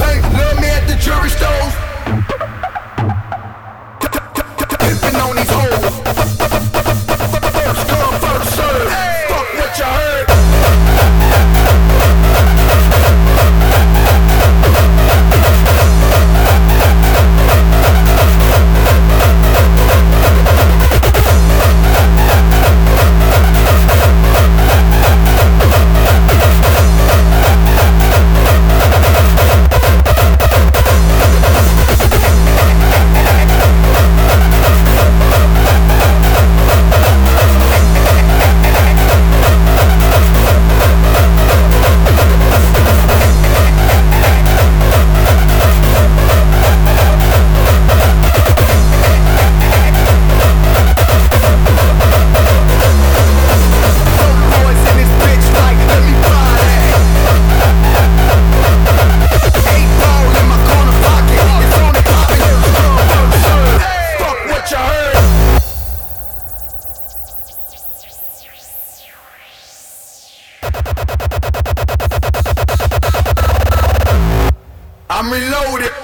bank, love me at the jewelry stores. I'm reloaded.